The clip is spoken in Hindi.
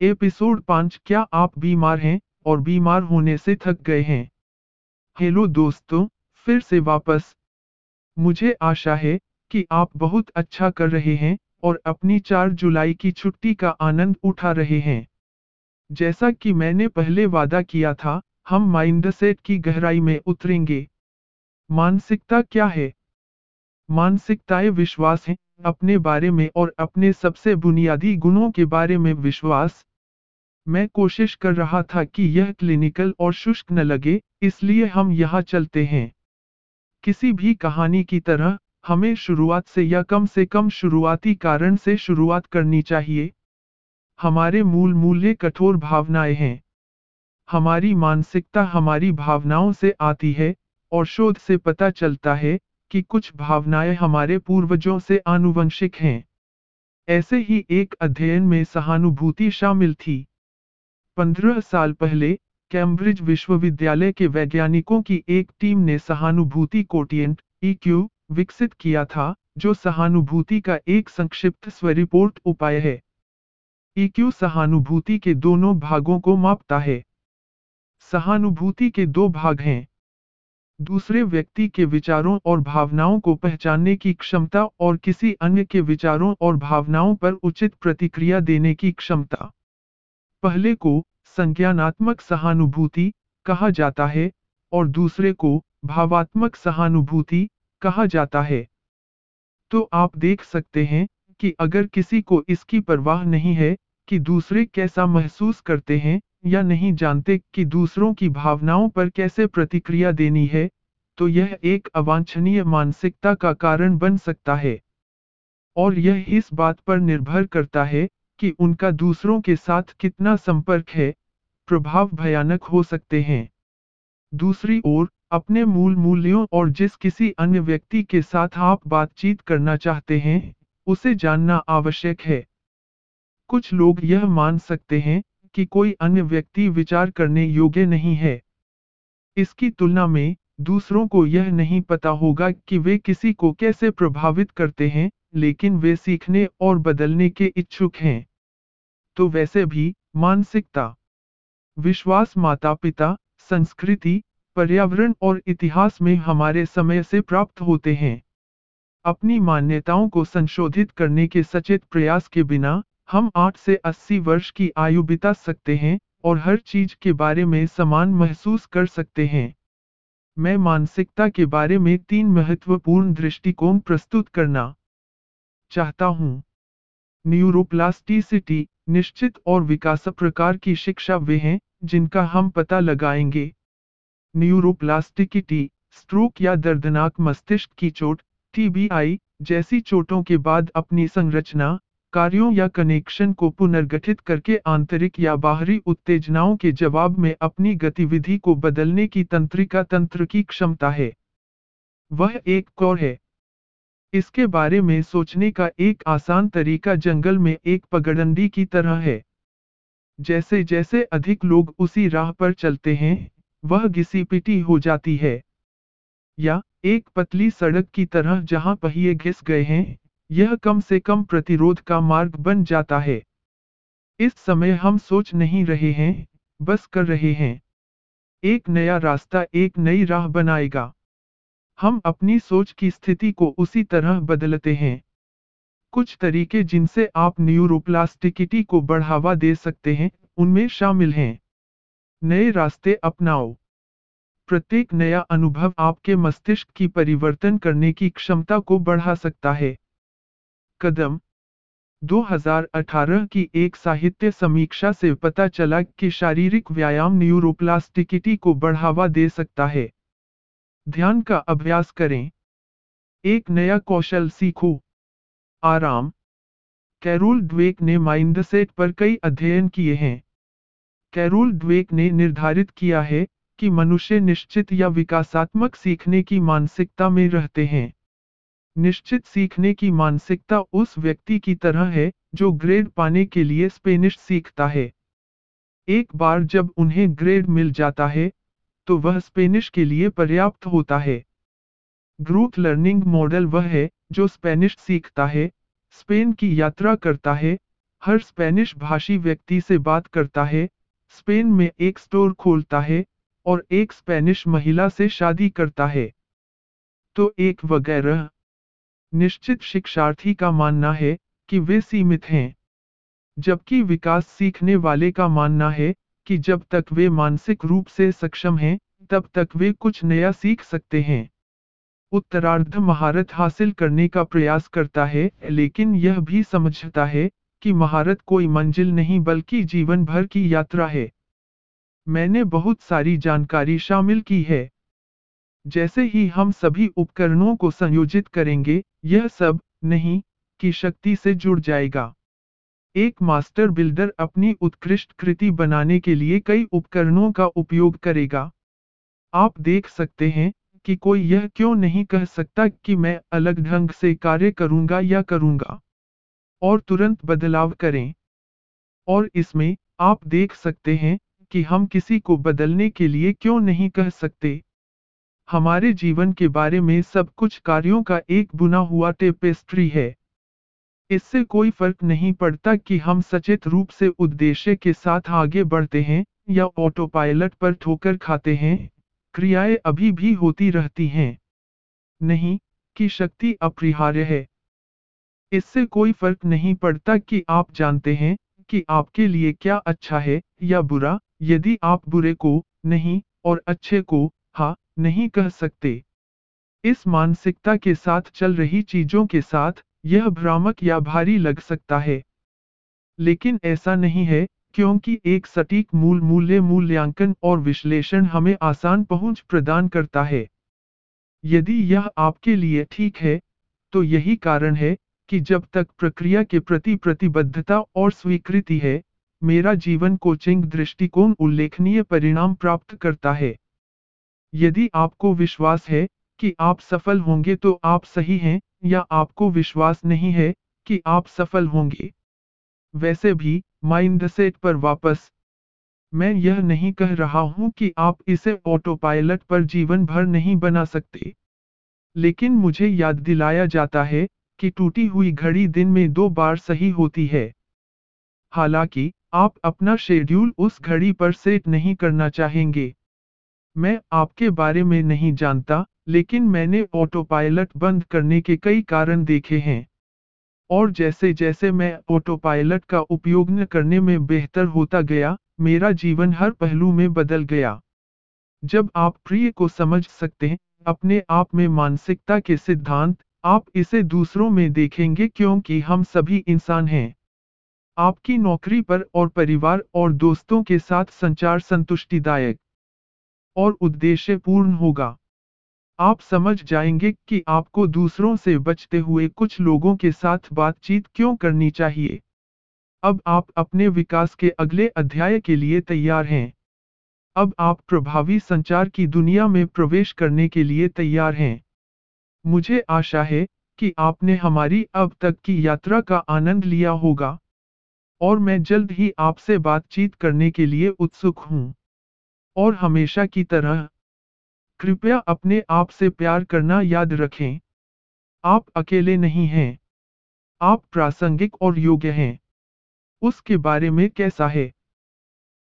एपिसोड पाँच, क्या आप बीमार हैं और बीमार होने से थक गए हैं? हेलो दोस्तों, फिर से वापस। मुझे आशा है कि आप बहुत अच्छा कर रहे हैं और अपनी 4 जुलाई की छुट्टी का आनंद उठा रहे हैं। जैसा कि मैंने पहले वादा किया था, हम माइंडसेट की गहराई में उतरेंगे। मानसिकता क्या है? मानसिकताएँ विश्वास है, अपने बारे में और अपने सबसे बुनियादी गुणों के बारे में विश्वास मैं कोशिश कर रहा था कि यह क्लिनिकल और शुष्क न लगे, इसलिए हम यहाँ चलते हैं। किसी भी कहानी की तरह, हमें शुरुआत से या कम से कम शुरुआती कारण से शुरुआत करनी चाहिए। हमारे मूल मूल्य कठोर भावनाएँ हैं। हमारी मानसिकता हमारी भावनाओं से आती है, और शोध से पता चलता है कि कुछ भावनाएँ हमारे पूर्वजों से आनुवंशिक हैं। ऐसे ही एक अध्ययन में सहानुभूति शामिल थी। पंद्रह साल पहले कैम्ब्रिज विश्वविद्यालय के वैज्ञानिकों की एक टीम ने सहानुभूति कोटियंट EQ विकसित किया था, जो सहानुभूति का एक संक्षिप्त स्वरिपोर्ट उपाय है। EQ सहानुभूति के दोनों भागों को मापता है। सहानुभूति के दो भाग हैं। दूसरे व्यक्ति के विचारों और भावनाओं को पहचानने की क्षमता और किसी अन्य के विचारों और भावनाओं पर उचित प्रतिक्रिया देने की क्षमता। पहले को संज्ञानात्मक सहानुभूति कहा जाता है और दूसरे को भावात्मक सहानुभूति कहा जाता है। तो आप देख सकते हैं कि अगर किसी को इसकी परवाह नहीं है कि दूसरे कैसा महसूस करते हैं या नहीं जानते कि दूसरों की भावनाओं पर कैसे प्रतिक्रिया देनी है तो यह एक अवांछनीय मानसिकता का कारण बन सकता है। और यह इस बात पर निर्भर करता है कि उनका दूसरों के साथ कितना संपर्क है, प्रभाव भयानक हो सकते हैं। दूसरी ओर, अपने मूल मूल्यों और जिस किसी अन्य व्यक्ति के साथ आप बातचीत करना चाहते हैं, उसे जानना आवश्यक है। कुछ लोग यह मान सकते हैं कि कोई अन्य व्यक्ति विचार करने योग्य नहीं है। इसकी तुलना में दूसरों को यह नहीं पता होगा कि वे किसी को कैसे प्रभावित करते हैं, लेकिन वे सीखने और बदलने के इच्छुक हैं। तो वैसे भी, मानसिकता, विश्वास माता पिता संस्कृति, पर्यावरण और इतिहास में हमारे समय से प्राप्त होते हैं। अपनी मान्यताओं को संशोधित करने के सचेत प्रयास के बिना, हम 8 से 80 वर्ष की आयु बिता सकते हैं और हर चीज़ के बारे में समान महसूस कर सकते हैं। मैं मानसिकता के बारे में तीन महत्वपूर्ण दृष्टिकोण प्रस्तुत करना चाहता हूँ। न्यूरोप्लास्टिसिटी निश्चित और विकास प्रकार की शिक्षा वे हैं जिनका हम पता लगाएँगे। न्यूरोप्लास्टिकिटी स्ट्रोक या दर्दनाक मस्तिष्क की चोट, टीबीआई, जैसी चोटों के बाद अपनी संरचना कार्यों या कनेक्शन को पुनर्गठित करके आंतरिक या बाहरी उत्तेजनाओं के जवाब में अपनी गतिविधि को बदलने की तंत्रिका तंत्र की क्षमता है। वह एक कौर है। इसके बारे में सोचने का एक आसान तरीका जंगल में एक पगडंडी की तरह है। जैसे जैसे अधिक लोग उसी राह पर चलते हैं, वह घिसी पिटी हो जाती है। या एक पतली सड़क की तरह जहाँ पहिए घिस गए हैं यह कम से कम प्रतिरोध का मार्ग बन जाता है। इस समय हम सोच नहीं रहे हैं, बस कर रहे हैं। एक नया रास्ता एक नई राह बनाएगा। हम अपनी सोच की स्थिति को उसी तरह बदलते हैं। कुछ तरीके जिनसे आप न्यूरोप्लास्टिकिटी को बढ़ावा दे सकते हैं, उनमें शामिल हैं। नए रास्ते अपनाओ। प्रत्येक नया अनुभव आपके मस्तिष्क की परिवर्तन करने की क्षमता को बढ़ा सकता है। कदम। 2018 की एक साहित्य समीक्षा से पता चला कि शारीरिक व्यायाम न्यूरोप्लास्टिकिटी को बढ़ावा दे सकता है। ध्यान का अभ्यास करें। एक नया कौशल सीखो। आराम। कैरोल ड्वेक ने माइंडसेट पर कई अध्ययन किए हैं। कैरोल ड्वेक ने निर्धारित किया है कि मनुष्य निश्चित या विकासात्मक सीखने की मानसिकता में रहते हैं। निश्चित सीखने की मानसिकता उस व्यक्ति की तरह है, जो ग्रेड पाने के लिए स्पेनिश सीखता है। एक बार जब उन्हें ग्रेड मिल जाता है तो वह स्पेनिश के लिए पर्याप्त होता है। ग्रुप लर्निंग मॉडल वह है, जो स्पेनिश सीखता है स्पेन की यात्रा करता है, हर स्पेनिश भाषी व्यक्ति से बात करता है स्पेन में एक स्टोर खोलता है, और एक स्पेनिश महिला से शादी करता है। तो एक वगैरह निश्चित शिक्षार्थी का मानना है कि वे सीमित हैं, जबकि विकास सीखने वाले का मानना है कि जब तक वे मानसिक रूप से सक्षम हैं, तब तक वे कुछ नया सीख सकते हैं। उत्तरार्ध महारत हासिल करने का प्रयास करता है, लेकिन यह भी समझता है कि महारत कोई मंजिल नहीं बल्कि जीवन भर की यात्रा है। मैंने बहुत सारी जानकारी शामिल की है। जैसे ही हम सभी उपकरणों को संयोजित करेंगे यह सब नहीं, की शक्ति से जुड़ जाएगा। एक मास्टर बिल्डर अपनी उत्कृष्ट कृति बनाने के लिए कई उपकरणों का उपयोग करेगा। आप देख सकते हैं कि कोई यह क्यों नहीं कह सकता कि मैं अलग ढंग से कार्य करूँगा या करूँगा। और तुरंत बदलाव करें। और इसमें आप देख सकते हैं कि हम किसी को बदलने के लिए क्यों नहीं कह सकते। हमारे जीवन के बारे में सब कुछ कार्यों का एक बुना हुआ टेपेस्ट्री है। इससे कोई फ़र्क नहीं पड़ता कि हम सचेत रूप से उद्देश्य के साथ आगे बढ़ते हैं या ऑटो पायलट पर ठोकर खाते हैं। क्रियाएँ अभी भी होती रहती हैं। नहीं कि शक्ति अपरिहार्य है। इससे कोई फ़र्क नहीं पड़ता कि आप जानते हैं कि आपके लिए क्या अच्छा है या बुरा। यदि आप बुरे को, नहीं, और अच्छे को हाँ नहीं कह सकते। इस मानसिकता के साथ चल रही चीज़ों के साथ यह भ्रामक या भारी लग सकता है। लेकिन ऐसा नहीं है, क्योंकि एक सटीक मूल मूल्य मूल्यांकन और विश्लेषण हमें आसान पहुँच प्रदान करता है। यदि यह आपके लिए ठीक है तो यही कारण है कि जब तक प्रक्रिया के प्रति प्रतिबद्धता और स्वीकृति है, मेरा जीवन कोचिंग दृष्टिकोण उल्लेखनीय परिणाम प्राप्त करता है। यदि आपको विश्वास है कि आप सफल होंगे तो आप सही हैं, या आपको विश्वास नहीं है कि आप सफल होंगे। वैसे भी माइंडसेट पर वापस। मैं यह नहीं कह रहा हूँ कि आप इसे ऑटो पायलट पर जीवन भर नहीं बना सकते। लेकिन मुझे याद दिलाया जाता है कि टूटी हुई घड़ी दिन में दो बार सही होती है। हालाँकि, आप अपना शेड्यूल उस घड़ी पर सेट नहीं करना चाहेंगे। मैं आपके बारे में नहीं जानता, लेकिन मैंने ऑटो पायलट बंद करने के कई कारण देखे हैं। और जैसे जैसे मैं ऑटो पायलट का उपयोग न करने में बेहतर होता गया, मेरा जीवन हर पहलू में बदल गया। जब आप प्रिय को समझ सकते हैं, अपने आप में मानसिकता के सिद्धांत, आप इसे दूसरों में देखेंगे क्योंकि हम सभी इंसान हैं। आपकी नौकरी पर और परिवार और दोस्तों के साथ संचार संतुष्टिदायक। और उद्देश्य पूर्ण होगा। आप समझ जाएँगे कि आपको दूसरों से बचते हुए कुछ लोगों के साथ बातचीत क्यों करनी चाहिए। अब आप अपने विकास के अगले अध्याय के लिए तैयार हैं। अब आप प्रभावी संचार की दुनिया में प्रवेश करने के लिए तैयार हैं। मुझे आशा है कि आपने हमारी अब तक की यात्रा का आनंद लिया होगा। और मैं जल्द ही आपसे बातचीत करने के लिए उत्सुक हूँ। और हमेशा की तरह, कृपया अपने आप से प्यार करना याद रखें। आप अकेले नहीं हैं। आप प्रासंगिक और योग्य हैं। उसके बारे में कैसा है?